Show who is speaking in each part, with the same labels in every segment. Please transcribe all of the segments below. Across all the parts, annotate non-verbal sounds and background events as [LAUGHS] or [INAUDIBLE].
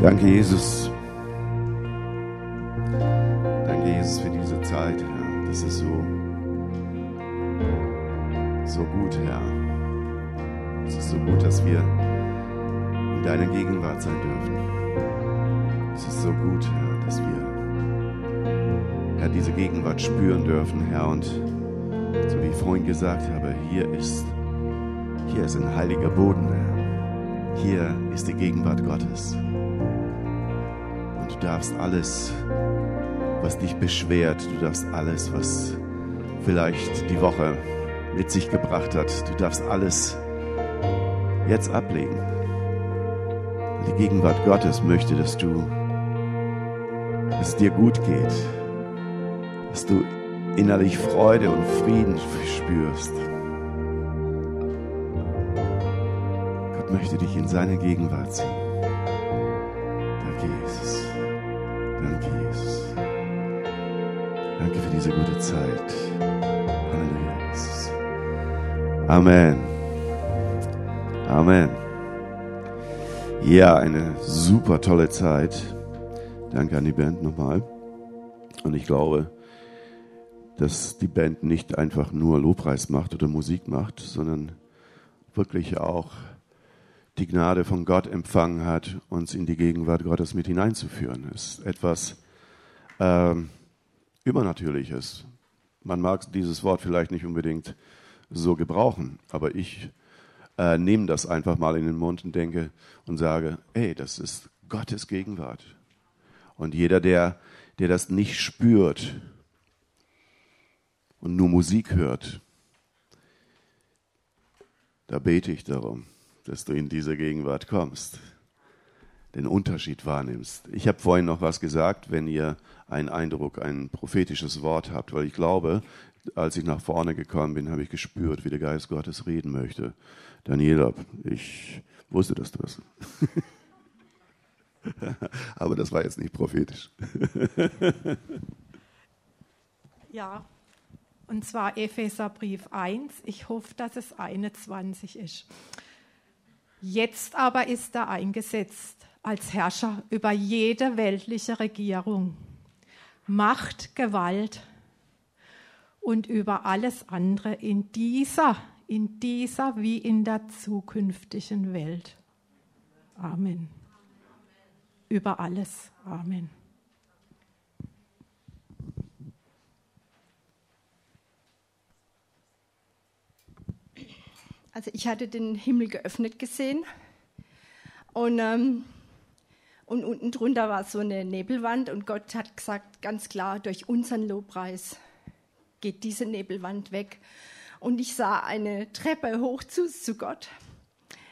Speaker 1: Danke, Jesus. Danke, Jesus, für diese Zeit, Herr. Das ist so, so gut, Herr. Es ist so gut, dass wir in deiner Gegenwart sein dürfen. Es ist so gut, Herr, dass wir, Herr, diese Gegenwart spüren dürfen, Herr. Und so wie ich vorhin gesagt habe, hier ist, hier ist ein heiliger Boden, Herr. Hier ist die Gegenwart Gottes. Und du darfst alles, was dich beschwert, du darfst alles, was vielleicht die Woche mit sich gebracht hat, du darfst alles jetzt ablegen. Die Gegenwart Gottes möchte, dass du, dass es dir gut geht, dass du innerlich Freude und Frieden spürst. Möchte dich in seine Gegenwart ziehen. Danke, Jesus. Danke, Jesus. Danke für diese gute Zeit. Halleluja, Jesus. Amen. Amen. Ja, eine super tolle Zeit. Danke an die Band nochmal. Und ich glaube, dass die Band nicht einfach nur Lobpreis macht oder Musik macht, sondern wirklich auch die Gnade von Gott empfangen hat, uns in die Gegenwart Gottes mit hineinzuführen. Es ist etwas ähm, Übernatürliches. Man mag dieses Wort vielleicht nicht unbedingt so gebrauchen, aber ich äh, nehme das einfach mal in den Mund und denke und sage, ey, das ist Gottes Gegenwart. Und jeder, der, der das nicht spürt, und nur Musik hört, da bete ich darum, dass du in diese Gegenwart kommst, den Unterschied wahrnimmst. Ich habe vorhin noch was gesagt, wenn ihr einen Eindruck, ein prophetisches Wort habt, weil ich glaube, als ich nach vorne gekommen bin, habe ich gespürt, wie der Geist Gottes reden möchte. Daniela, ich wusste, dass du das. [LAUGHS] Aber das war jetzt nicht prophetisch. [LAUGHS]
Speaker 2: ja, und zwar Epheserbrief 1. Ich hoffe, dass es 21 ist. Jetzt aber ist er eingesetzt als Herrscher über jede weltliche Regierung, Macht, Gewalt und über alles andere in dieser, in dieser wie in der zukünftigen Welt. Amen. Über alles. Amen.
Speaker 3: Also ich hatte den Himmel geöffnet gesehen und, ähm, und unten drunter war so eine Nebelwand und Gott hat gesagt, ganz klar, durch unseren Lobpreis geht diese Nebelwand weg. Und ich sah eine Treppe hoch zu, zu Gott.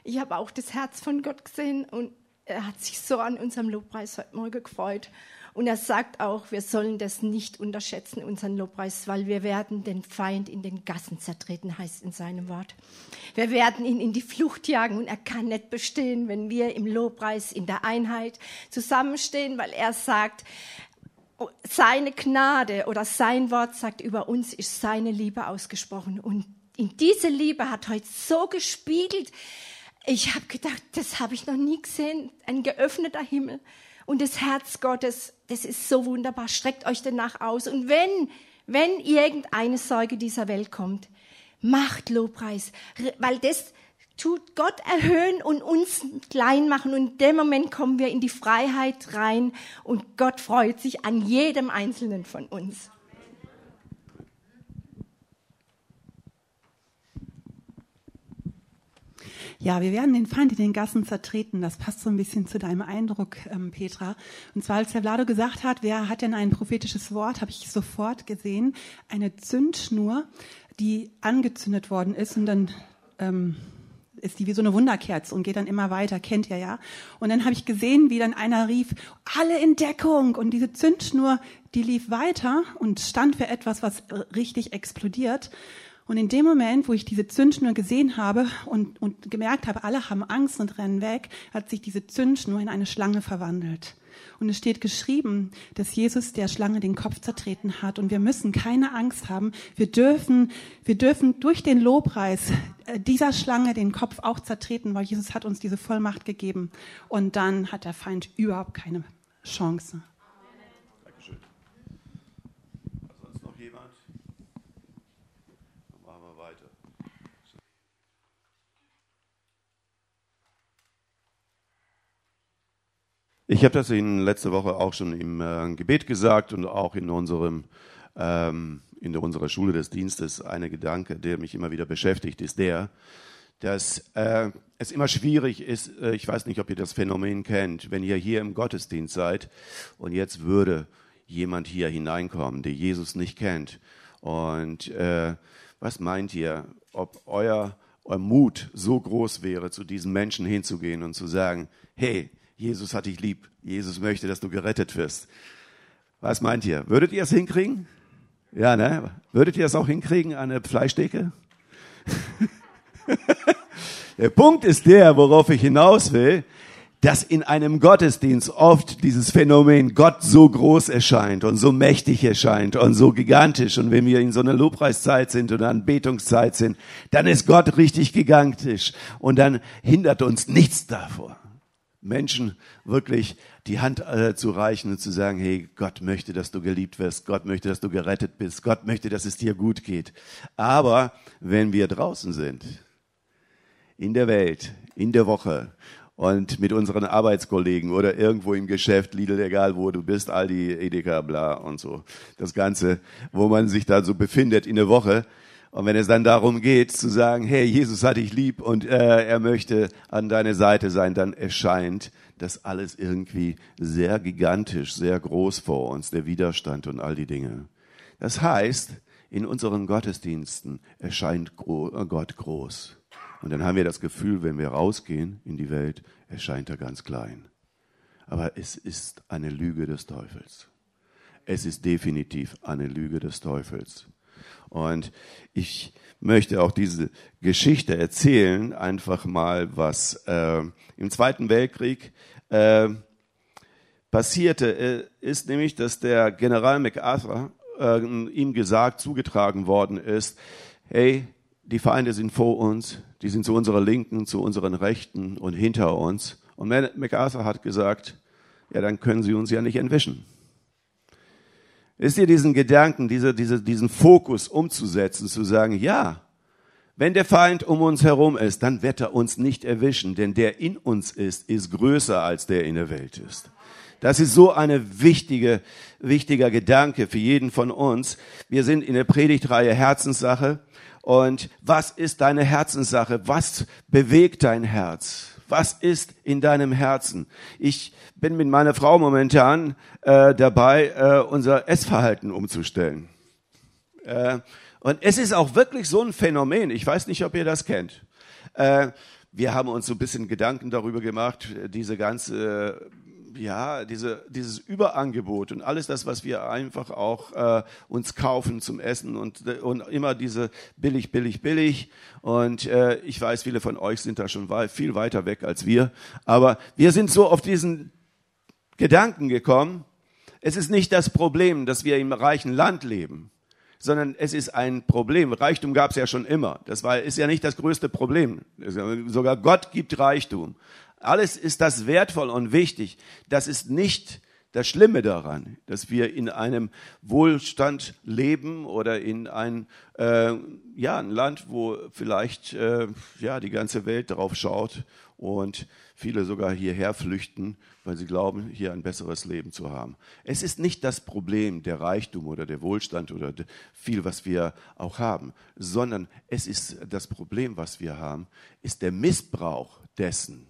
Speaker 3: Ich habe auch das Herz von Gott gesehen und er hat sich so an unserem Lobpreis heute Morgen gefreut. Und er sagt auch, wir sollen das nicht unterschätzen, unseren Lobpreis, weil wir werden den Feind in den Gassen zertreten, heißt in seinem Wort. Wir werden ihn in die Flucht jagen und er kann nicht bestehen, wenn wir im Lobpreis in der Einheit zusammenstehen, weil er sagt, seine Gnade oder sein Wort sagt, über uns ist seine Liebe ausgesprochen. Und in diese Liebe hat heute so gespiegelt, ich habe gedacht, das habe ich noch nie gesehen, ein geöffneter Himmel und das Herz Gottes, das ist so wunderbar. Streckt euch danach aus. Und wenn, wenn irgendeine Sorge dieser Welt kommt, macht Lobpreis, weil das tut Gott erhöhen und uns klein machen. Und in dem Moment kommen wir in die Freiheit rein und Gott freut sich an jedem Einzelnen von uns.
Speaker 4: Ja, wir werden den Feind in den Gassen zertreten. Das passt so ein bisschen zu deinem Eindruck, ähm, Petra. Und zwar, als der Vlado gesagt hat, wer hat denn ein prophetisches Wort, habe ich sofort gesehen, eine Zündschnur, die angezündet worden ist und dann ähm, ist die wie so eine Wunderkerze und geht dann immer weiter, kennt ihr ja. Und dann habe ich gesehen, wie dann einer rief, alle in Deckung. Und diese Zündschnur, die lief weiter und stand für etwas, was richtig explodiert. Und in dem Moment, wo ich diese Zündschnur gesehen habe und, und gemerkt habe, alle haben Angst und rennen weg, hat sich diese Zündschnur in eine Schlange verwandelt. Und es steht geschrieben, dass Jesus der Schlange den Kopf zertreten hat. Und wir müssen keine Angst haben. Wir dürfen, wir dürfen durch den Lobpreis äh, dieser Schlange den Kopf auch zertreten, weil Jesus hat uns diese Vollmacht gegeben. Und dann hat der Feind überhaupt keine Chance.
Speaker 1: Ich habe das Ihnen letzte Woche auch schon im äh, Gebet gesagt und auch in unserem ähm, in unserer Schule des Dienstes. Eine Gedanke, der mich immer wieder beschäftigt, ist der, dass äh, es immer schwierig ist. Äh, ich weiß nicht, ob ihr das Phänomen kennt, wenn ihr hier im Gottesdienst seid und jetzt würde jemand hier hineinkommen, der Jesus nicht kennt. Und äh, was meint ihr, ob euer, euer Mut so groß wäre, zu diesen Menschen hinzugehen und zu sagen, hey, Jesus hat dich lieb. Jesus möchte, dass du gerettet wirst. Was meint ihr? Würdet ihr es hinkriegen? Ja, ne? Würdet ihr es auch hinkriegen, eine Fleischdecke? [LAUGHS] der Punkt ist der, worauf ich hinaus will, dass in einem Gottesdienst oft dieses Phänomen Gott so groß erscheint und so mächtig erscheint und so gigantisch. Und wenn wir in so einer Lobpreiszeit sind oder Anbetungszeit sind, dann ist Gott richtig gigantisch und dann hindert uns nichts davor. Menschen wirklich die Hand äh, zu reichen und zu sagen, hey, Gott möchte, dass du geliebt wirst, Gott möchte, dass du gerettet bist, Gott möchte, dass es dir gut geht. Aber wenn wir draußen sind, in der Welt, in der Woche und mit unseren Arbeitskollegen oder irgendwo im Geschäft, Lidl, egal wo du bist, Aldi, Edeka, bla und so, das Ganze, wo man sich da so befindet in der Woche, und wenn es dann darum geht zu sagen, hey, Jesus hat dich lieb und äh, er möchte an deiner Seite sein, dann erscheint das alles irgendwie sehr gigantisch, sehr groß vor uns, der Widerstand und all die Dinge. Das heißt, in unseren Gottesdiensten erscheint äh, Gott groß. Und dann haben wir das Gefühl, wenn wir rausgehen in die Welt, erscheint er ganz klein. Aber es ist eine Lüge des Teufels. Es ist definitiv eine Lüge des Teufels. Und ich möchte auch diese Geschichte erzählen, einfach mal, was äh, im Zweiten Weltkrieg äh, passierte, ist nämlich, dass der General MacArthur äh, ihm gesagt, zugetragen worden ist, hey, die Feinde sind vor uns, die sind zu unserer Linken, zu unseren Rechten und hinter uns. Und MacArthur hat gesagt, ja, dann können sie uns ja nicht entwischen. Ist dir diesen Gedanken, diese, diese, diesen Fokus umzusetzen, zu sagen, ja, wenn der Feind um uns herum ist, dann wird er uns nicht erwischen, denn der in uns ist, ist größer als der in der Welt ist. Das ist so eine wichtige, wichtiger Gedanke für jeden von uns. Wir sind in der Predigtreihe Herzenssache. Und was ist deine Herzenssache? Was bewegt dein Herz? Was ist in deinem Herzen? Ich bin mit meiner Frau momentan äh, dabei, äh, unser Essverhalten umzustellen. Äh, und es ist auch wirklich so ein Phänomen. Ich weiß nicht, ob ihr das kennt. Äh, wir haben uns so ein bisschen Gedanken darüber gemacht, diese ganze ja, diese, dieses Überangebot und alles das, was wir einfach auch äh, uns kaufen zum Essen und, und immer diese billig, billig, billig. Und äh, ich weiß, viele von euch sind da schon viel weiter weg als wir. Aber wir sind so auf diesen Gedanken gekommen. Es ist nicht das Problem, dass wir im reichen Land leben, sondern es ist ein Problem. Reichtum gab es ja schon immer. Das war, ist ja nicht das größte Problem. Sogar Gott gibt Reichtum. Alles ist das wertvoll und wichtig. Das ist nicht das Schlimme daran, dass wir in einem Wohlstand leben oder in ein, äh, ja, ein Land, wo vielleicht äh, ja, die ganze Welt drauf schaut und viele sogar hierher flüchten, weil sie glauben, hier ein besseres Leben zu haben. Es ist nicht das Problem der Reichtum oder der Wohlstand oder viel, was wir auch haben, sondern es ist das Problem, was wir haben, ist der Missbrauch dessen,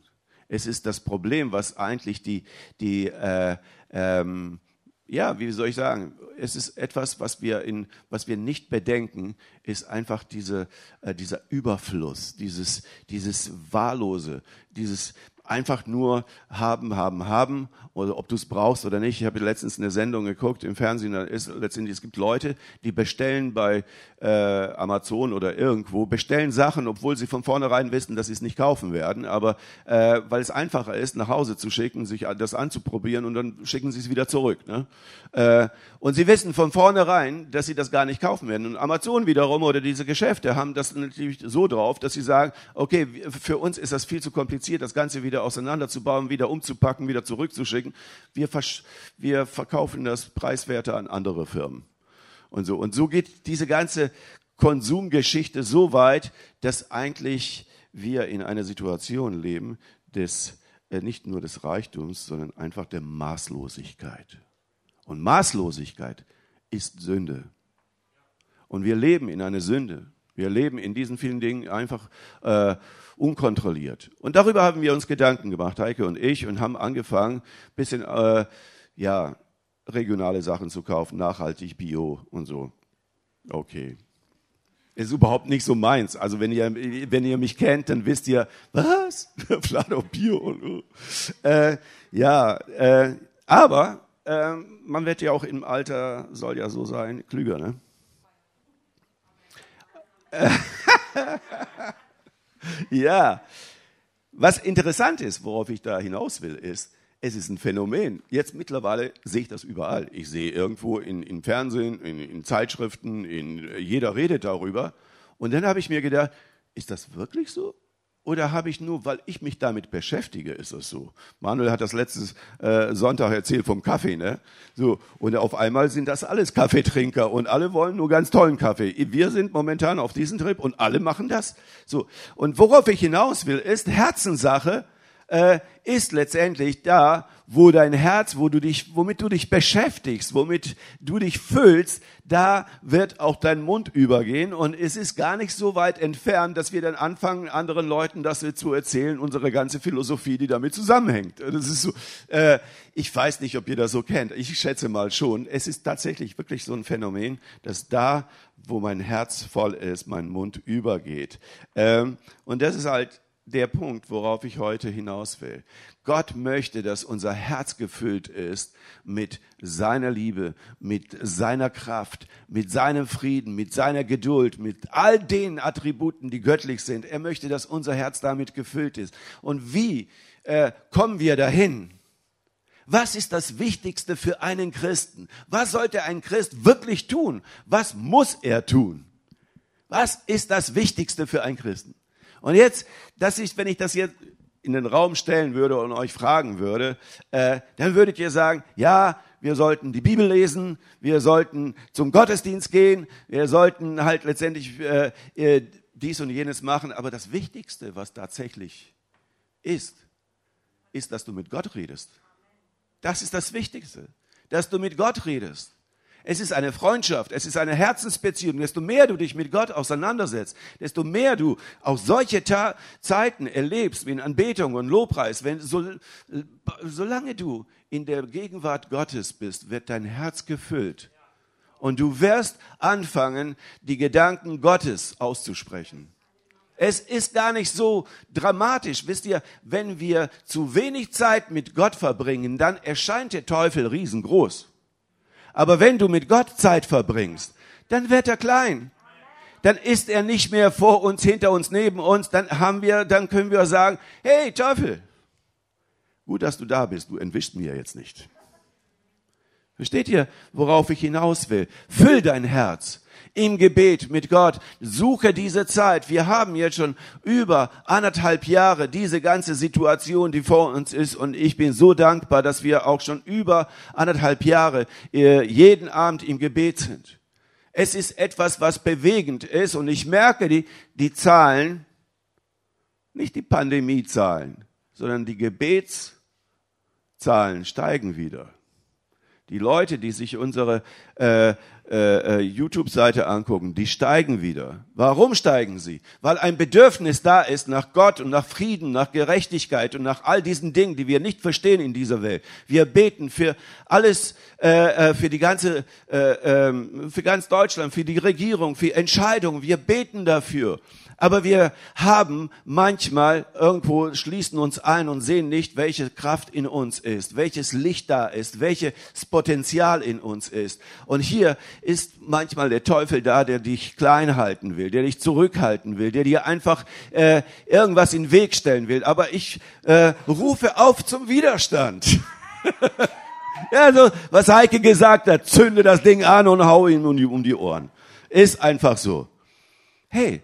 Speaker 1: es ist das Problem, was eigentlich die, die äh, ähm, ja, wie soll ich sagen, es ist etwas, was wir, in, was wir nicht bedenken, ist einfach diese, äh, dieser Überfluss, dieses, dieses Wahllose, dieses einfach nur haben, haben, haben oder ob du es brauchst oder nicht. Ich habe letztens eine Sendung geguckt im Fernsehen, da ist letztendlich, es gibt Leute, die bestellen bei äh, Amazon oder irgendwo, bestellen Sachen, obwohl sie von vornherein wissen, dass sie es nicht kaufen werden, aber äh, weil es einfacher ist, nach Hause zu schicken, sich das anzuprobieren und dann schicken sie es wieder zurück. Ne? Äh, und sie wissen von vornherein, dass sie das gar nicht kaufen werden. Und Amazon wiederum oder diese Geschäfte haben das natürlich so drauf, dass sie sagen, okay, für uns ist das viel zu kompliziert, das Ganze wieder auseinanderzubauen, wieder umzupacken, wieder zurückzuschicken. Wir, wir verkaufen das preiswerter an andere Firmen. Und so. Und so geht diese ganze Konsumgeschichte so weit, dass eigentlich wir in einer Situation leben des, äh, nicht nur des Reichtums, sondern einfach der Maßlosigkeit. Und Maßlosigkeit ist Sünde. Und wir leben in einer Sünde. Wir leben in diesen vielen Dingen einfach äh, unkontrolliert. Und darüber haben wir uns Gedanken gemacht, Heike und ich, und haben angefangen, bisschen äh, ja, regionale Sachen zu kaufen, nachhaltig, bio und so. Okay. Ist überhaupt nicht so meins. Also wenn ihr, wenn ihr mich kennt, dann wisst ihr, was? [LAUGHS] Flado Bio. Äh, ja, äh, aber ähm, man wird ja auch im Alter, soll ja so sein, klüger, ne? [LAUGHS] ja. Was interessant ist, worauf ich da hinaus will, ist, es ist ein Phänomen. Jetzt mittlerweile sehe ich das überall. Ich sehe irgendwo in, in Fernsehen, in, in Zeitschriften, in, jeder redet darüber. Und dann habe ich mir gedacht, ist das wirklich so? Oder habe ich nur, weil ich mich damit beschäftige, ist es so? Manuel hat das letztes äh, Sonntag erzählt vom Kaffee, ne? So und auf einmal sind das alles Kaffeetrinker und alle wollen nur ganz tollen Kaffee. Wir sind momentan auf diesem Trip und alle machen das. So und worauf ich hinaus will, ist Herzenssache äh, ist letztendlich da, wo dein Herz, wo du dich, womit du dich beschäftigst, womit du dich füllst, da wird auch dein Mund übergehen. Und es ist gar nicht so weit entfernt, dass wir dann anfangen, anderen Leuten das zu erzählen, unsere ganze Philosophie, die damit zusammenhängt. Das ist so, äh, ich weiß nicht, ob ihr das so kennt. Ich schätze mal schon. Es ist tatsächlich wirklich so ein Phänomen, dass da, wo mein Herz voll ist, mein Mund übergeht. Ähm, und das ist halt der Punkt, worauf ich heute hinaus will. Gott möchte, dass unser Herz gefüllt ist mit seiner Liebe, mit seiner Kraft, mit seinem Frieden, mit seiner Geduld, mit all den Attributen, die göttlich sind. Er möchte, dass unser Herz damit gefüllt ist. Und wie äh, kommen wir dahin? Was ist das Wichtigste für einen Christen? Was sollte ein Christ wirklich tun? Was muss er tun? Was ist das Wichtigste für einen Christen? Und jetzt, das ist, wenn ich das jetzt in den Raum stellen würde und euch fragen würde, äh, dann würdet ihr sagen, ja, wir sollten die Bibel lesen, wir sollten zum Gottesdienst gehen, wir sollten halt letztendlich äh, äh, dies und jenes machen. Aber das Wichtigste, was tatsächlich ist, ist, dass du mit Gott redest. Das ist das Wichtigste, dass du mit Gott redest. Es ist eine Freundschaft, es ist eine Herzensbeziehung. Desto mehr du dich mit Gott auseinandersetzt, desto mehr du auch solche Ta Zeiten erlebst, wie in Anbetung und Lobpreis, wenn, so, solange du in der Gegenwart Gottes bist, wird dein Herz gefüllt. Und du wirst anfangen, die Gedanken Gottes auszusprechen. Es ist gar nicht so dramatisch. Wisst ihr, wenn wir zu wenig Zeit mit Gott verbringen, dann erscheint der Teufel riesengroß. Aber wenn du mit Gott Zeit verbringst, dann wird er klein. Dann ist er nicht mehr vor uns, hinter uns, neben uns. Dann haben wir, dann können wir sagen, hey Teufel, gut, dass du da bist. Du entwischst mir jetzt nicht. Versteht ihr, worauf ich hinaus will? Füll dein Herz im Gebet mit Gott. Suche diese Zeit. Wir haben jetzt schon über anderthalb Jahre diese ganze Situation, die vor uns ist. Und ich bin so dankbar, dass wir auch schon über anderthalb Jahre äh, jeden Abend im Gebet sind. Es ist etwas, was bewegend ist. Und ich merke die, die Zahlen, nicht die Pandemiezahlen, sondern die Gebetszahlen steigen wieder. Die Leute, die sich unsere äh, äh, äh, YouTube-Seite angucken, die steigen wieder. Warum steigen sie? Weil ein Bedürfnis da ist nach Gott und nach Frieden, nach Gerechtigkeit und nach all diesen Dingen, die wir nicht verstehen in dieser Welt. Wir beten für alles, äh, äh für die ganze, äh, ähm, für ganz Deutschland, für die Regierung, für Entscheidungen. Wir beten dafür. Aber wir haben manchmal irgendwo schließen uns ein und sehen nicht, welche Kraft in uns ist, welches Licht da ist, welches Potenzial in uns ist. Und hier ist manchmal der Teufel da, der dich klein halten will, der dich zurückhalten will, der dir einfach äh, irgendwas in den Weg stellen will. Aber ich äh, rufe auf zum Widerstand. [LAUGHS] ja, so was Heike gesagt hat, zünde das Ding an und hau ihm um die, um die Ohren. Ist einfach so. Hey,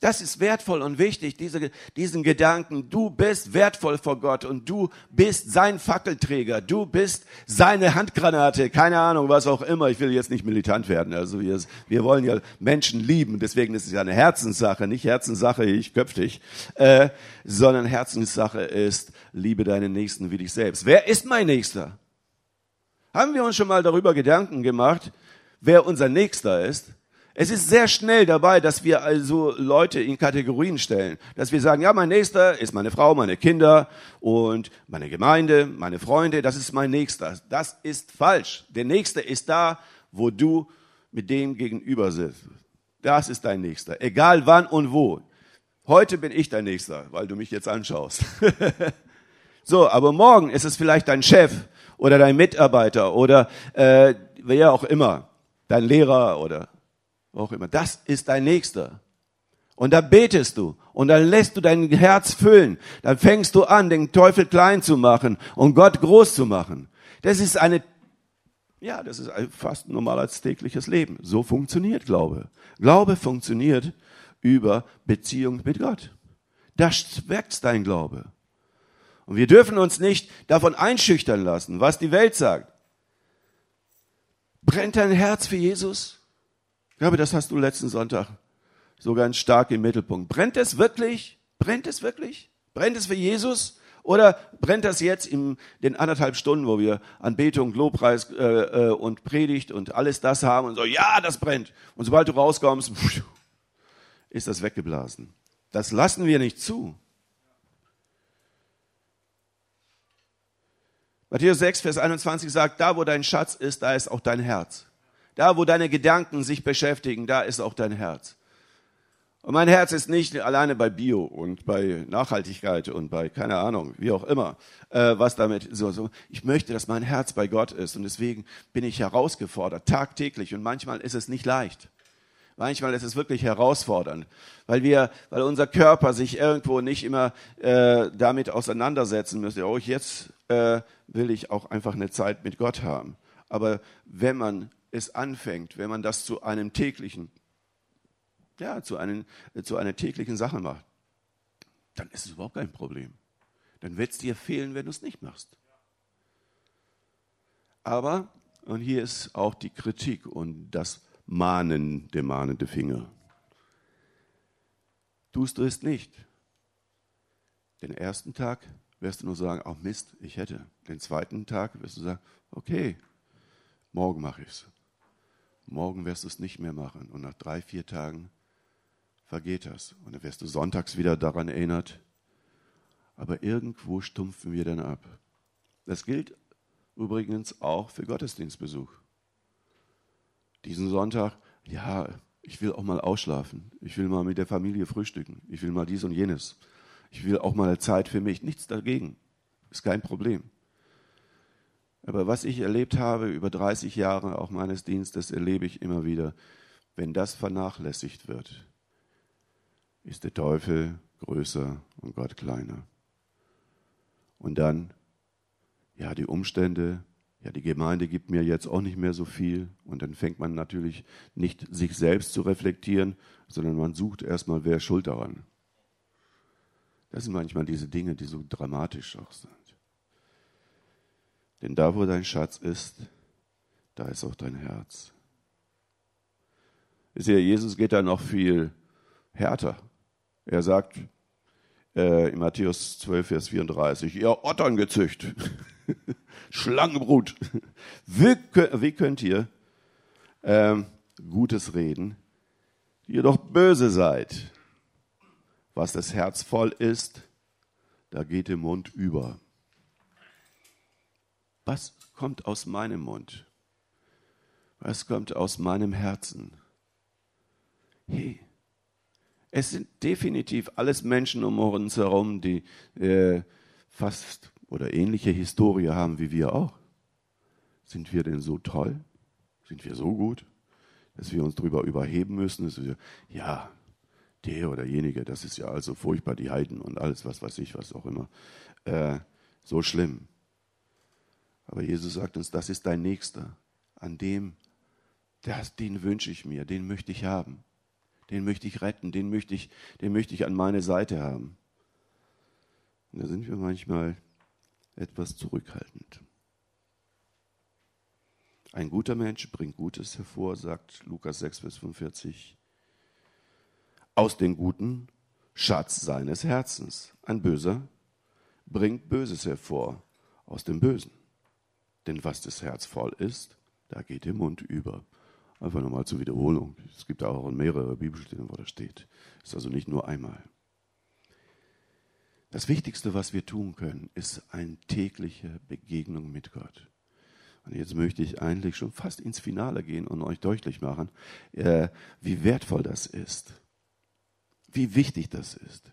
Speaker 1: das ist wertvoll und wichtig, diese, diesen Gedanken. Du bist wertvoll vor Gott und du bist sein Fackelträger. Du bist seine Handgranate. Keine Ahnung, was auch immer. Ich will jetzt nicht militant werden. Also wir, wir wollen ja Menschen lieben. Deswegen ist es ja eine Herzenssache. Nicht Herzenssache, ich köpf dich. Äh, sondern Herzenssache ist, liebe deinen Nächsten wie dich selbst. Wer ist mein Nächster? Haben wir uns schon mal darüber Gedanken gemacht, wer unser Nächster ist? Es ist sehr schnell dabei, dass wir also Leute in Kategorien stellen. Dass wir sagen, ja, mein Nächster ist meine Frau, meine Kinder und meine Gemeinde, meine Freunde, das ist mein Nächster. Das ist falsch. Der Nächste ist da, wo du mit dem gegenüber sitzt. Das ist dein Nächster. Egal wann und wo. Heute bin ich dein Nächster, weil du mich jetzt anschaust. [LAUGHS] so, aber morgen ist es vielleicht dein Chef oder dein Mitarbeiter oder äh, wer auch immer, dein Lehrer oder wo auch immer. Das ist dein Nächster. Und da betest du und dann lässt du dein Herz füllen. Dann fängst du an, den Teufel klein zu machen und Gott groß zu machen. Das ist eine, ja, das ist fast ein normales tägliches Leben. So funktioniert Glaube. Glaube funktioniert über Beziehung mit Gott. Das wächst dein Glaube. Und wir dürfen uns nicht davon einschüchtern lassen, was die Welt sagt. Brennt dein Herz für Jesus? Ich glaube, das hast du letzten Sonntag so ganz stark im Mittelpunkt. Brennt es wirklich? Brennt es wirklich? Brennt es für Jesus? Oder brennt das jetzt in den anderthalb Stunden, wo wir Anbetung, Lobpreis äh, äh, und Predigt und alles das haben und so, ja, das brennt. Und sobald du rauskommst, [LAUGHS] ist das weggeblasen. Das lassen wir nicht zu. Matthäus 6, Vers 21 sagt, da wo dein Schatz ist, da ist auch dein Herz. Da, wo deine Gedanken sich beschäftigen, da ist auch dein Herz. Und mein Herz ist nicht alleine bei Bio und bei Nachhaltigkeit und bei keine Ahnung, wie auch immer, äh, was damit so, so. Ich möchte, dass mein Herz bei Gott ist und deswegen bin ich herausgefordert, tagtäglich und manchmal ist es nicht leicht. Manchmal ist es wirklich herausfordernd, weil wir, weil unser Körper sich irgendwo nicht immer äh, damit auseinandersetzen müsste. Oh, jetzt äh, will ich auch einfach eine Zeit mit Gott haben. Aber wenn man es anfängt, wenn man das zu einem täglichen, ja, zu, einem, zu einer täglichen Sache macht, dann ist es überhaupt kein Problem. Dann wird es dir fehlen, wenn du es nicht machst. Aber, und hier ist auch die Kritik und das Mahnen, der mahnende Finger. Tust du es nicht. Den ersten Tag wirst du nur sagen, oh Mist, ich hätte. Den zweiten Tag wirst du sagen, okay, morgen mache ich es morgen wirst du es nicht mehr machen. Und nach drei, vier Tagen vergeht das. Und dann wirst du sonntags wieder daran erinnert. Aber irgendwo stumpfen wir dann ab. Das gilt übrigens auch für Gottesdienstbesuch. Diesen Sonntag, ja, ich will auch mal ausschlafen. Ich will mal mit der Familie frühstücken. Ich will mal dies und jenes. Ich will auch mal Zeit für mich. Nichts dagegen. Ist kein Problem. Aber was ich erlebt habe über 30 Jahre auch meines Dienstes, erlebe ich immer wieder, wenn das vernachlässigt wird, ist der Teufel größer und Gott kleiner. Und dann, ja, die Umstände, ja, die Gemeinde gibt mir jetzt auch nicht mehr so viel. Und dann fängt man natürlich nicht sich selbst zu reflektieren, sondern man sucht erstmal, wer schuld daran. Das sind manchmal diese Dinge, die so dramatisch auch sind. Denn da, wo dein Schatz ist, da ist auch dein Herz. Ist ja, Jesus geht da noch viel härter. Er sagt äh, in Matthäus 12, Vers 34, ihr Otterngezücht. [LAUGHS] Schlangenbrut. Wie, wie könnt ihr ähm, Gutes reden, die ihr doch böse seid? Was das Herz voll ist, da geht der Mund über. Was kommt aus meinem Mund? Was kommt aus meinem Herzen? Hey, es sind definitiv alles Menschen um uns herum, die äh, fast oder ähnliche Historie haben wie wir auch. Sind wir denn so toll? Sind wir so gut, dass wir uns darüber überheben müssen? Dass wir, ja, der oder jenige, das ist ja also furchtbar, die Heiden und alles, was weiß ich, was auch immer. Äh, so schlimm. Aber Jesus sagt uns, das ist dein Nächster. An dem, das, den wünsche ich mir, den möchte ich haben. Den möchte ich retten, den möchte ich, den möchte ich an meine Seite haben. Und da sind wir manchmal etwas zurückhaltend. Ein guter Mensch bringt Gutes hervor, sagt Lukas 6, Vers 45. Aus dem guten Schatz seines Herzens. Ein Böser bringt Böses hervor aus dem Bösen. Denn was das Herz voll ist, da geht der Mund über. Einfach nochmal zur Wiederholung. Es gibt auch mehrere Bibelstellen, wo das steht. Ist also nicht nur einmal. Das Wichtigste, was wir tun können, ist eine tägliche Begegnung mit Gott. Und jetzt möchte ich eigentlich schon fast ins Finale gehen und euch deutlich machen, äh, wie wertvoll das ist. Wie wichtig das ist.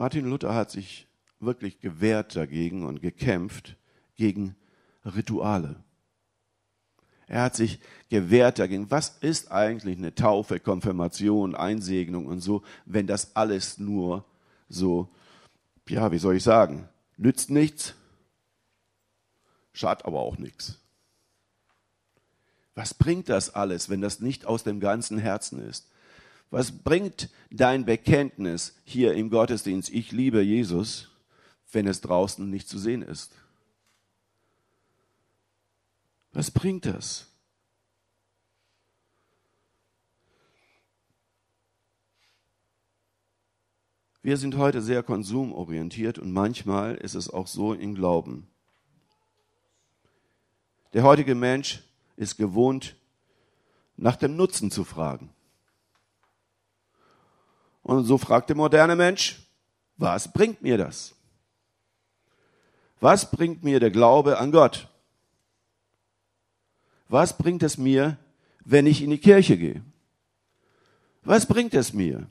Speaker 1: Martin Luther hat sich wirklich gewehrt dagegen und gekämpft gegen Rituale. Er hat sich gewehrt dagegen. Was ist eigentlich eine Taufe, Konfirmation, Einsegnung und so, wenn das alles nur so, ja, wie soll ich sagen, nützt nichts, schadet aber auch nichts. Was bringt das alles, wenn das nicht aus dem ganzen Herzen ist? Was bringt dein Bekenntnis hier im Gottesdienst, ich liebe Jesus, wenn es draußen nicht zu sehen ist? Was bringt das? Wir sind heute sehr konsumorientiert und manchmal ist es auch so im Glauben. Der heutige Mensch ist gewohnt, nach dem Nutzen zu fragen. Und so fragt der moderne Mensch, was bringt mir das? Was bringt mir der Glaube an Gott? Was bringt es mir, wenn ich in die Kirche gehe? Was bringt es mir?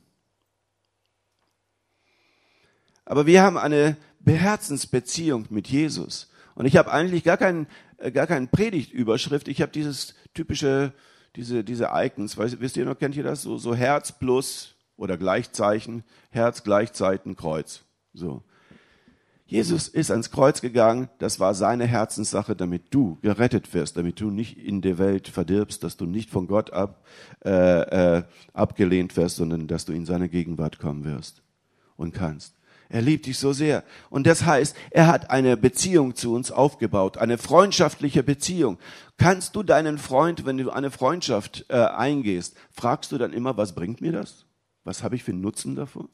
Speaker 1: Aber wir haben eine Beherzensbeziehung mit Jesus. Und ich habe eigentlich gar keinen äh, gar keinen Predigtüberschrift. Ich habe dieses typische, diese, diese Icons. Wisst ihr noch, kennt ihr das? So, so Herz plus oder Gleichzeichen, Herz, Gleichzeichen, Kreuz. So. Jesus ist ans Kreuz gegangen, das war seine Herzenssache, damit du gerettet wirst, damit du nicht in der Welt verdirbst, dass du nicht von Gott ab, äh, äh, abgelehnt wirst, sondern dass du in seine Gegenwart kommen wirst und kannst. Er liebt dich so sehr. Und das heißt, er hat eine Beziehung zu uns aufgebaut, eine freundschaftliche Beziehung. Kannst du deinen Freund, wenn du eine Freundschaft äh, eingehst, fragst du dann immer, was bringt mir das? Was habe ich für einen Nutzen davon?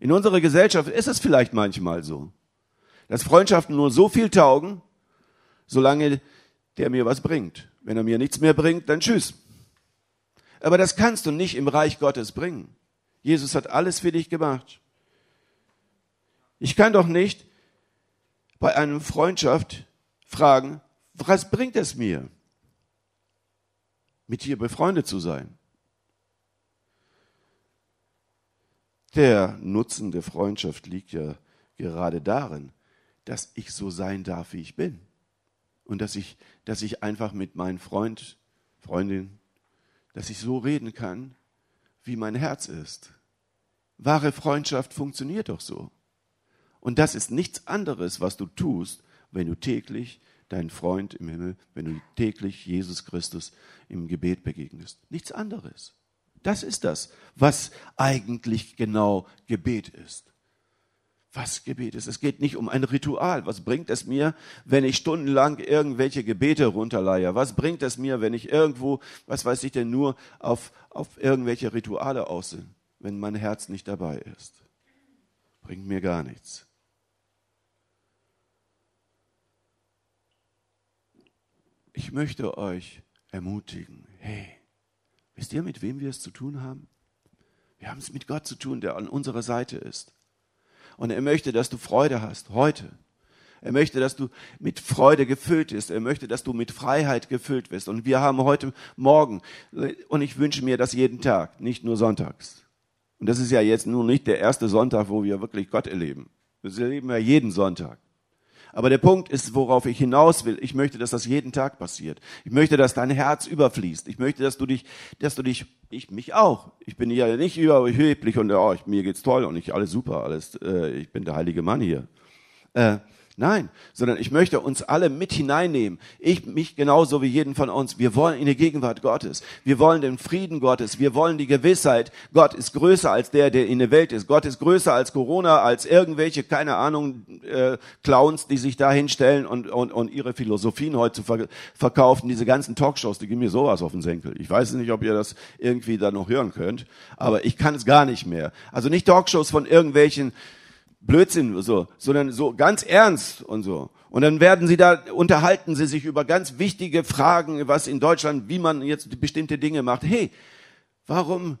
Speaker 1: In unserer Gesellschaft ist es vielleicht manchmal so dass Freundschaften nur so viel taugen, solange der mir was bringt. Wenn er mir nichts mehr bringt, dann tschüss. Aber das kannst du nicht im Reich Gottes bringen. Jesus hat alles für dich gemacht. Ich kann doch nicht bei einer Freundschaft fragen, was bringt es mir, mit dir befreundet zu sein? Der Nutzen der Freundschaft liegt ja gerade darin, dass ich so sein darf, wie ich bin. Und dass ich, dass ich einfach mit meinem Freund, Freundin, dass ich so reden kann, wie mein Herz ist. Wahre Freundschaft funktioniert doch so. Und das ist nichts anderes, was du tust, wenn du täglich deinen Freund im Himmel, wenn du täglich Jesus Christus im Gebet begegnest. Nichts anderes. Das ist das, was eigentlich genau Gebet ist was Gebet ist. Es geht nicht um ein Ritual. Was bringt es mir, wenn ich stundenlang irgendwelche Gebete runterleihe? Was bringt es mir, wenn ich irgendwo, was weiß ich denn, nur auf, auf irgendwelche Rituale aussehe? wenn mein Herz nicht dabei ist. Bringt mir gar nichts. Ich möchte euch ermutigen, hey, wisst ihr, mit wem wir es zu tun haben? Wir haben es mit Gott zu tun, der an unserer Seite ist. Und er möchte, dass du Freude hast, heute. Er möchte, dass du mit Freude gefüllt bist. Er möchte, dass du mit Freiheit gefüllt bist. Und wir haben heute Morgen, und ich wünsche mir das jeden Tag, nicht nur sonntags. Und das ist ja jetzt nur nicht der erste Sonntag, wo wir wirklich Gott erleben. Das erleben wir jeden Sonntag. Aber der Punkt ist, worauf ich hinaus will. Ich möchte, dass das jeden Tag passiert. Ich möchte, dass dein Herz überfließt. Ich möchte, dass du dich, dass du dich, ich mich auch. Ich bin ja nicht überheblich und oh, mir geht's toll und ich alles super, alles. Äh, ich bin der heilige Mann hier. Äh, Nein, sondern ich möchte uns alle mit hineinnehmen. Ich, mich genauso wie jeden von uns. Wir wollen in die Gegenwart Gottes. Wir wollen den Frieden Gottes. Wir wollen die Gewissheit, Gott ist größer als der, der in der Welt ist. Gott ist größer als Corona, als irgendwelche, keine Ahnung, äh, Clowns, die sich da hinstellen und, und, und ihre Philosophien heute ver verkaufen. Diese ganzen Talkshows, die geben mir sowas auf den Senkel. Ich weiß nicht, ob ihr das irgendwie da noch hören könnt, aber ich kann es gar nicht mehr. Also nicht Talkshows von irgendwelchen Blödsinn so, sondern so ganz ernst und so. Und dann werden sie da, unterhalten sie sich über ganz wichtige Fragen, was in Deutschland, wie man jetzt bestimmte Dinge macht. Hey, warum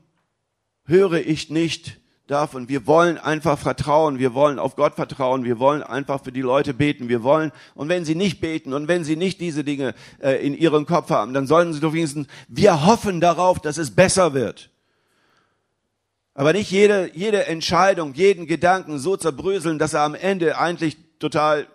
Speaker 1: höre ich nicht davon? Wir wollen einfach vertrauen, wir wollen auf Gott vertrauen, wir wollen einfach für die Leute beten, wir wollen, und wenn sie nicht beten und wenn sie nicht diese Dinge äh, in ihrem Kopf haben, dann sollen sie doch wenigstens, wir hoffen darauf, dass es besser wird. Aber nicht jede, jede Entscheidung, jeden Gedanken so zerbröseln, dass er am Ende eigentlich total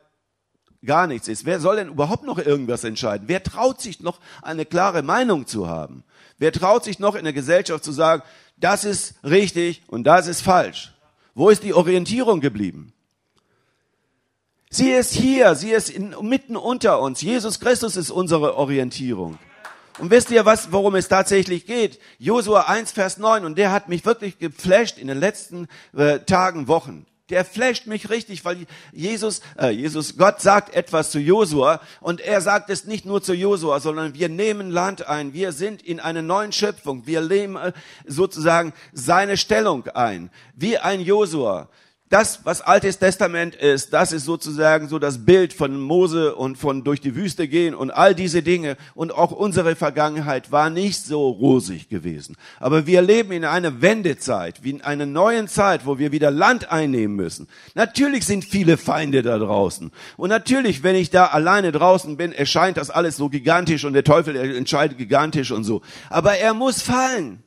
Speaker 1: gar nichts ist. Wer soll denn überhaupt noch irgendwas entscheiden? Wer traut sich noch eine klare Meinung zu haben? Wer traut sich noch in der Gesellschaft zu sagen, das ist richtig und das ist falsch? Wo ist die Orientierung geblieben? Sie ist hier, sie ist in, mitten unter uns. Jesus Christus ist unsere Orientierung. Und wisst ihr, was, worum es tatsächlich geht? Josua 1, Vers 9, und der hat mich wirklich geflasht in den letzten äh, Tagen, Wochen. Der flasht mich richtig, weil Jesus, äh, Jesus, Gott sagt etwas zu Josua und er sagt es nicht nur zu Josua, sondern wir nehmen Land ein. Wir sind in einer neuen Schöpfung. Wir nehmen äh, sozusagen seine Stellung ein. Wie ein Josua das, was Altes Testament ist, das ist sozusagen so das Bild von Mose und von durch die Wüste gehen und all diese Dinge. Und auch unsere Vergangenheit war nicht so rosig gewesen. Aber wir leben in einer Wendezeit, wie in einer neuen Zeit, wo wir wieder Land einnehmen müssen. Natürlich sind viele Feinde da draußen. Und natürlich, wenn ich da alleine draußen bin, erscheint das alles so gigantisch und der Teufel entscheidet gigantisch und so. Aber er muss fallen.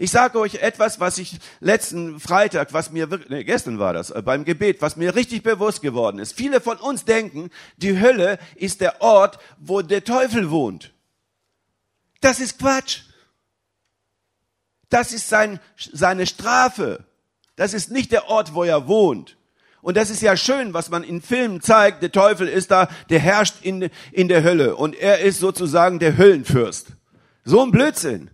Speaker 1: Ich sage euch etwas, was ich letzten Freitag, was mir wirklich, nee, gestern war das, äh, beim Gebet, was mir richtig bewusst geworden ist. Viele von uns denken, die Hölle ist der Ort, wo der Teufel wohnt. Das ist Quatsch. Das ist sein, seine Strafe. Das ist nicht der Ort, wo er wohnt. Und das ist ja schön, was man in Filmen zeigt. Der Teufel ist da, der herrscht in, in der Hölle. Und er ist sozusagen der Höllenfürst. So ein Blödsinn.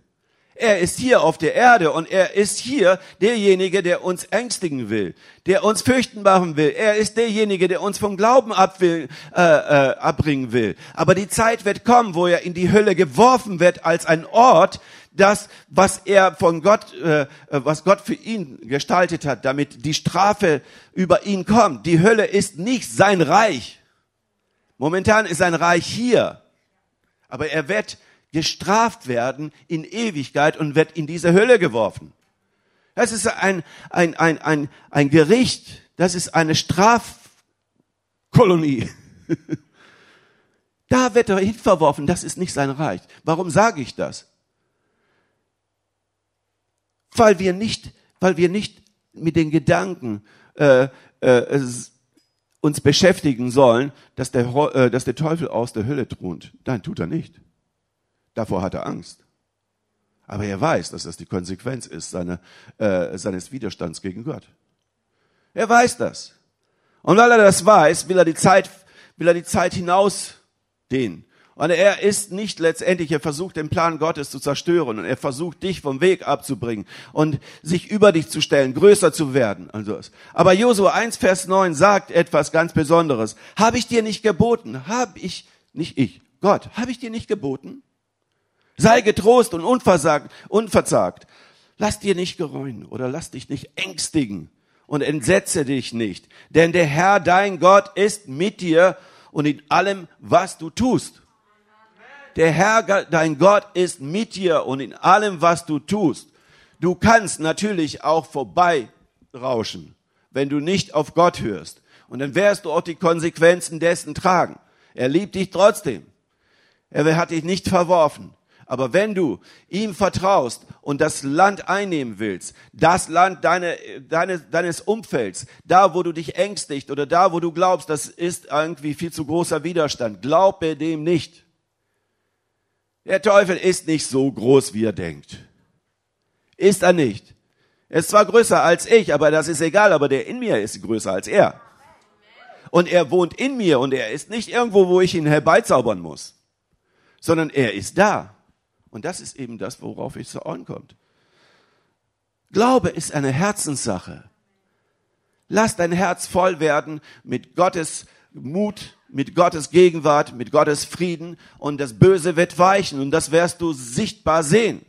Speaker 1: Er ist hier auf der Erde und er ist hier derjenige, der uns ängstigen will, der uns fürchten machen will. Er ist derjenige, der uns vom Glauben ab will, äh, äh, abbringen will. Aber die Zeit wird kommen, wo er in die Hölle geworfen wird als ein Ort, das, was er von Gott, äh, was Gott für ihn gestaltet hat, damit die Strafe über ihn kommt. Die Hölle ist nicht sein Reich. Momentan ist sein Reich hier. Aber er wird gestraft werden in Ewigkeit und wird in diese Hölle geworfen. Das ist ein, ein, ein, ein, ein Gericht, das ist eine Strafkolonie. [LAUGHS] da wird er hinverworfen, das ist nicht sein Reich. Warum sage ich das? Weil wir nicht, weil wir nicht mit den Gedanken äh, äh, uns beschäftigen sollen, dass der, äh, dass der Teufel aus der Hölle thront. Nein, tut er nicht. Davor hat er Angst. Aber er weiß, dass das die Konsequenz ist seine, äh, seines Widerstands gegen Gott. Er weiß das. Und weil er das weiß, will er die Zeit, will er die Zeit hinausdehnen. Und er ist nicht letztendlich, er versucht den Plan Gottes zu zerstören und er versucht dich vom Weg abzubringen und sich über dich zu stellen, größer zu werden. Also, aber Josua 1, Vers 9 sagt etwas ganz Besonderes. Habe ich dir nicht geboten? Habe ich, nicht ich, Gott, habe ich dir nicht geboten? Sei getrost und unversagt, unverzagt. Lass dir nicht gereuen oder lass dich nicht ängstigen und entsetze dich nicht, denn der Herr, dein Gott, ist mit dir und in allem, was du tust. Der Herr, dein Gott, ist mit dir und in allem, was du tust. Du kannst natürlich auch vorbeirauschen, wenn du nicht auf Gott hörst. Und dann wirst du auch die Konsequenzen dessen tragen. Er liebt dich trotzdem. Er hat dich nicht verworfen. Aber wenn du ihm vertraust und das Land einnehmen willst, das Land deine, deine, deines Umfelds, da wo du dich ängstigt oder da wo du glaubst, das ist irgendwie viel zu großer Widerstand, glaube dem nicht. Der Teufel ist nicht so groß, wie er denkt. Ist er nicht. Er ist zwar größer als ich, aber das ist egal, aber der in mir ist größer als er. Und er wohnt in mir und er ist nicht irgendwo, wo ich ihn herbeizaubern muss, sondern er ist da. Und das ist eben das, worauf es so ankommt. Glaube ist eine Herzenssache. Lass dein Herz voll werden mit Gottes Mut, mit Gottes Gegenwart, mit Gottes Frieden und das Böse wird weichen und das wirst du sichtbar sehen.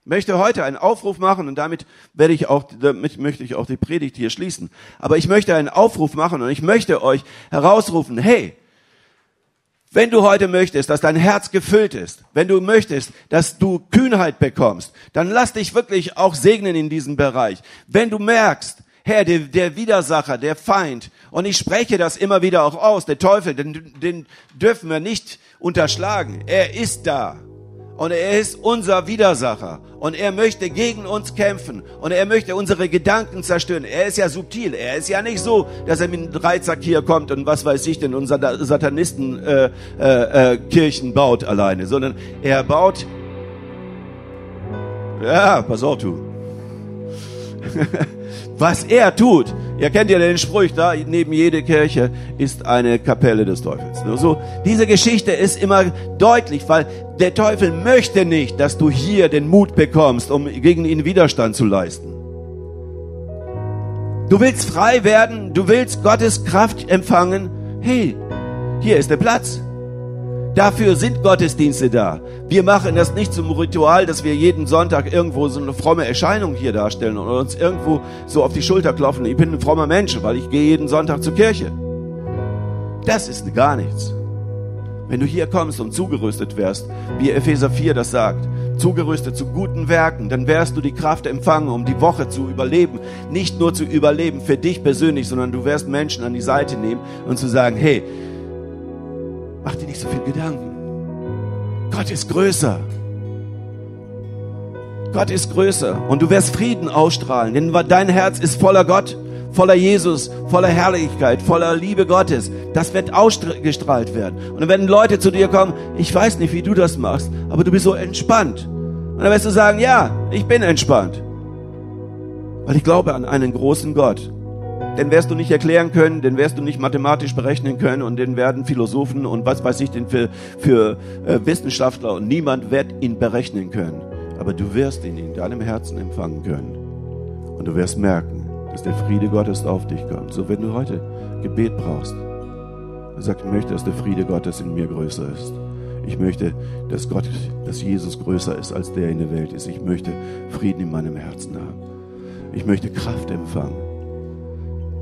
Speaker 1: Ich möchte heute einen Aufruf machen und damit werde ich auch, damit möchte ich auch die Predigt hier schließen. Aber ich möchte einen Aufruf machen und ich möchte euch herausrufen, hey, wenn du heute möchtest, dass dein Herz gefüllt ist, wenn du möchtest, dass du Kühnheit bekommst, dann lass dich wirklich auch segnen in diesem Bereich. Wenn du merkst, Herr, der, der Widersacher, der Feind, und ich spreche das immer wieder auch aus, der Teufel, den, den dürfen wir nicht unterschlagen. Er ist da. Und er ist unser Widersacher. Und er möchte gegen uns kämpfen. Und er möchte unsere Gedanken zerstören. Er ist ja subtil. Er ist ja nicht so, dass er mit einem Dreizack hier kommt und was weiß ich denn, unser Satanisten äh, äh, äh, Kirchen baut alleine. Sondern er baut... Ja, pass auf, du. [LAUGHS] was er tut. Ihr kennt ja den Spruch, da neben jede Kirche ist eine Kapelle des Teufels. Nur so, diese Geschichte ist immer deutlich, weil der Teufel möchte nicht, dass du hier den Mut bekommst, um gegen ihn Widerstand zu leisten. Du willst frei werden, du willst Gottes Kraft empfangen. Hey, hier ist der Platz. Dafür sind Gottesdienste da. Wir machen das nicht zum Ritual, dass wir jeden Sonntag irgendwo so eine fromme Erscheinung hier darstellen und uns irgendwo so auf die Schulter klopfen. Ich bin ein frommer Mensch, weil ich gehe jeden Sonntag zur Kirche. Das ist gar nichts. Wenn du hier kommst und zugerüstet wärst, wie Epheser 4 das sagt, zugerüstet zu guten Werken, dann wirst du die Kraft empfangen, um die Woche zu überleben. Nicht nur zu überleben für dich persönlich, sondern du wirst Menschen an die Seite nehmen und zu sagen, hey, Mach dir nicht so viel Gedanken. Gott ist größer. Gott ist größer und du wirst Frieden ausstrahlen, denn dein Herz ist voller Gott, voller Jesus, voller Herrlichkeit, voller Liebe Gottes. Das wird ausgestrahlt werden. Und dann werden Leute zu dir kommen, ich weiß nicht, wie du das machst, aber du bist so entspannt. Und dann wirst du sagen, ja, ich bin entspannt. Weil ich glaube an einen großen Gott den wirst du nicht erklären können, den wirst du nicht mathematisch berechnen können und den werden Philosophen und was weiß ich denn für, für äh, Wissenschaftler und niemand wird ihn berechnen können. Aber du wirst ihn in deinem Herzen empfangen können. Und du wirst merken, dass der Friede Gottes auf dich kommt. So wenn du heute Gebet brauchst, sag, ich möchte, dass der Friede Gottes in mir größer ist. Ich möchte, dass Gott, dass Jesus größer ist, als der in der Welt ist. Ich möchte Frieden in meinem Herzen haben. Ich möchte Kraft empfangen.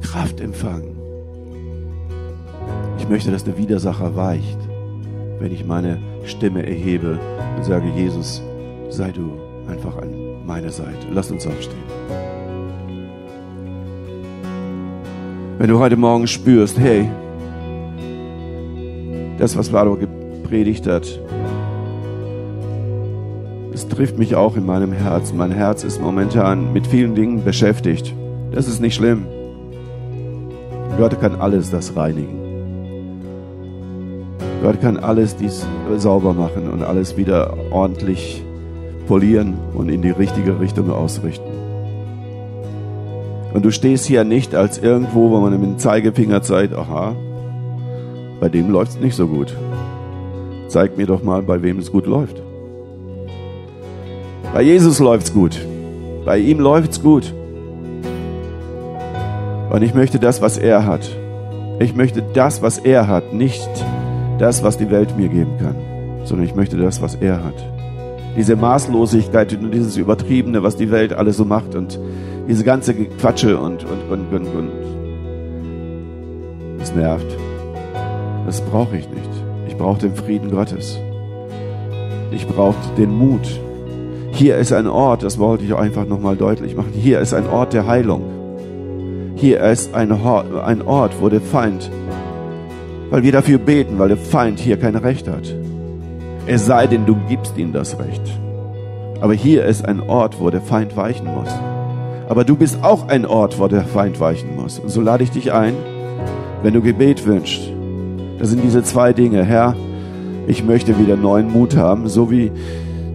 Speaker 1: Kraft empfangen. Ich möchte, dass der Widersacher weicht, wenn ich meine Stimme erhebe und sage, Jesus, sei du einfach an meiner Seite. Lass uns aufstehen. Wenn du heute Morgen spürst, hey, das, was Vado gepredigt hat, es trifft mich auch in meinem Herz. Mein Herz ist momentan mit vielen Dingen beschäftigt. Das ist nicht schlimm. Gott kann alles das reinigen. Gott kann alles dies sauber machen und alles wieder ordentlich polieren und in die richtige Richtung ausrichten. Und du stehst hier nicht als irgendwo, wo man mit dem Zeigefinger zeigt, aha, bei dem läuft es nicht so gut. Zeig mir doch mal, bei wem es gut läuft. Bei Jesus läuft es gut. Bei ihm läuft es gut. Und ich möchte das, was er hat. Ich möchte das, was er hat, nicht das, was die Welt mir geben kann, sondern ich möchte das, was er hat. diese Maßlosigkeit und dieses Übertriebene, was die Welt alles so macht und diese ganze Quatsche und, und, und, und, und. Das nervt. Das brauche ich nicht. Ich brauche den Frieden Gottes. Ich brauche den Mut. Hier ist ein Ort, das wollte ich einfach nochmal deutlich machen. Hier ist ein Ort der Heilung. Hier ist ein Ort, wo der Feind, weil wir dafür beten, weil der Feind hier kein Recht hat. Es sei denn, du gibst ihm das Recht. Aber hier ist ein Ort, wo der Feind weichen muss. Aber du bist auch ein Ort, wo der Feind weichen muss. Und so lade ich dich ein, wenn du Gebet wünschst. Das sind diese zwei Dinge. Herr, ich möchte wieder neuen Mut haben, so wie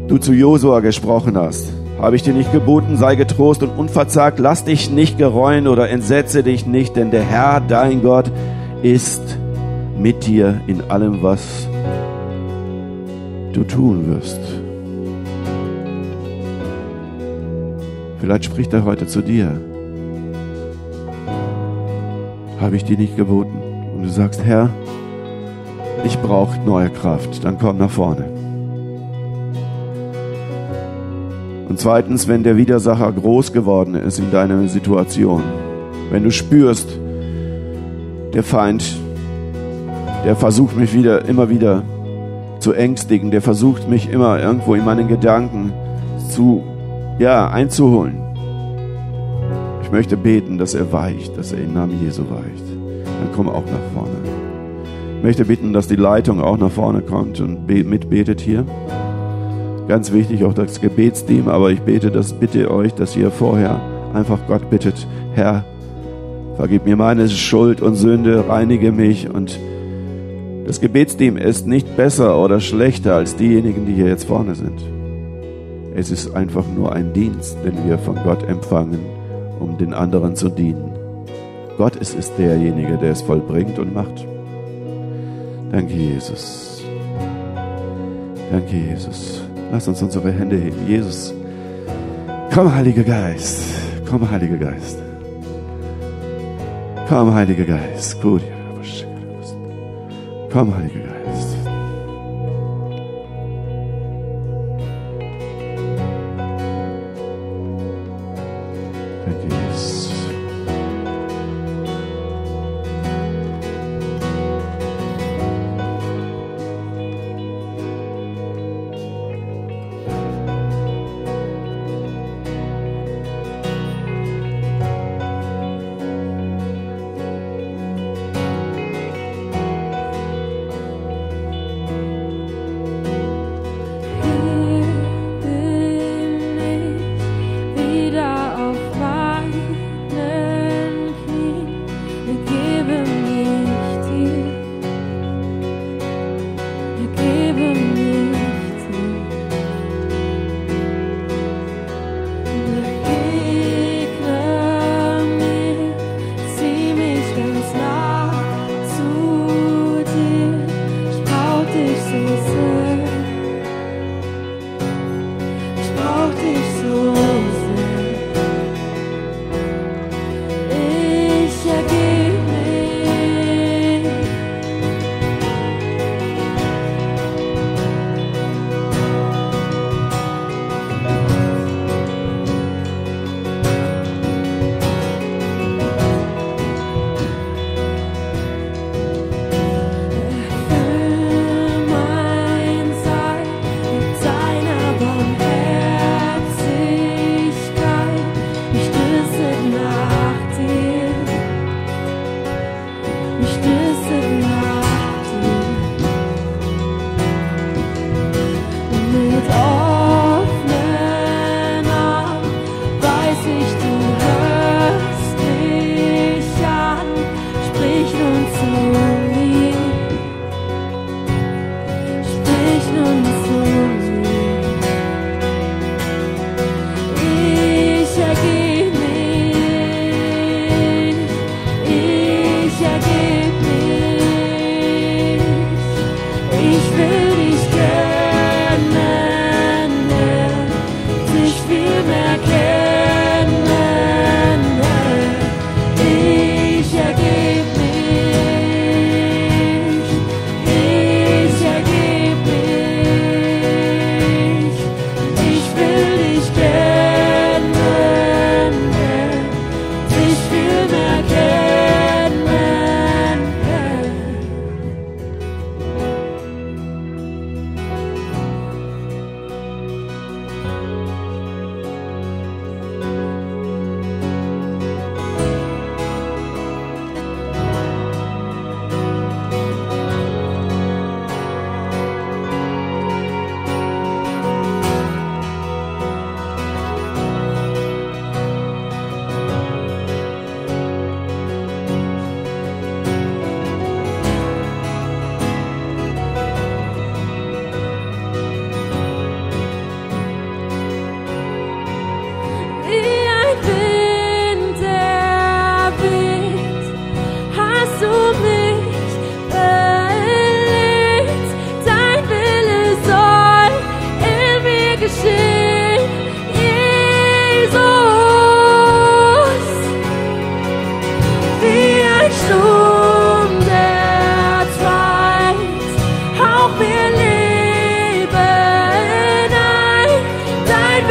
Speaker 1: du zu Josua gesprochen hast. Habe ich dir nicht geboten, sei getrost und unverzagt, lass dich nicht gereuen oder entsetze dich nicht, denn der Herr, dein Gott, ist mit dir in allem, was du tun wirst. Vielleicht spricht er heute zu dir. Habe ich dir nicht geboten? Und du sagst, Herr, ich brauche neue Kraft. Dann komm nach vorne. Und zweitens, wenn der Widersacher groß geworden ist in deiner Situation, wenn du spürst, der Feind, der versucht mich wieder, immer wieder zu ängstigen, der versucht mich immer irgendwo in meinen Gedanken zu, ja, einzuholen. Ich möchte beten, dass er weicht, dass er im Namen Jesu weicht. Dann komm auch nach vorne. Ich möchte bitten, dass die Leitung auch nach vorne kommt und mitbetet hier. Ganz wichtig auch das Gebetsteam, aber ich bete das, bitte euch, dass ihr vorher einfach Gott bittet, Herr, vergib mir meine Schuld und Sünde, reinige mich und das Gebetsteam ist nicht besser oder schlechter als diejenigen, die hier jetzt vorne sind. Es ist einfach nur ein Dienst, den wir von Gott empfangen, um den anderen zu dienen. Gott ist, ist derjenige, der es vollbringt und macht. Danke, Jesus. Danke, Jesus. Lass uns unsere Hände heben. Jesus, komm, Heiliger Geist. Komm, Heiliger Geist. Komm, Heiliger Geist. Komm, Heiliger Geist.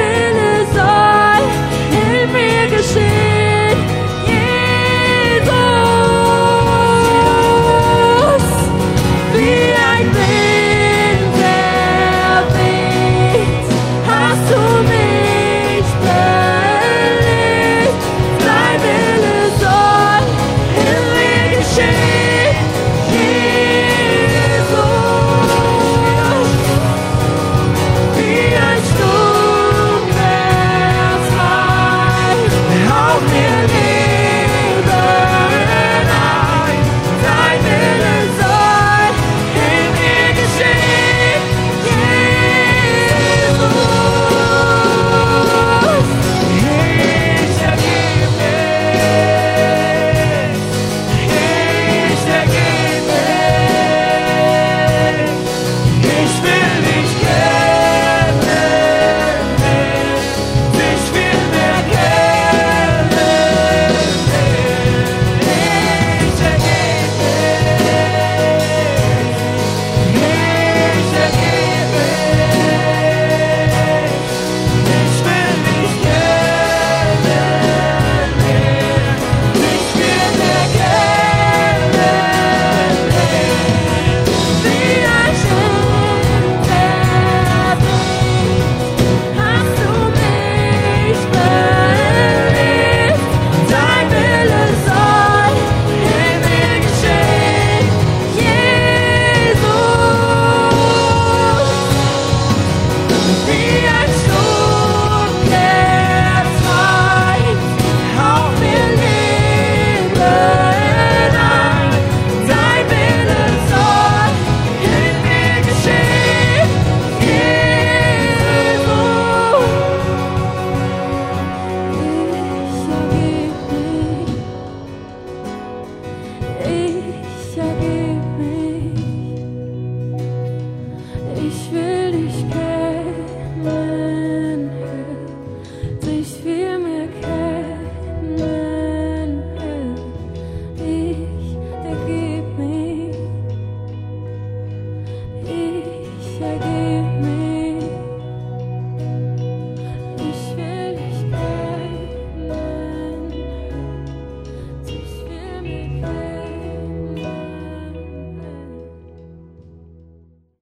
Speaker 1: It is all.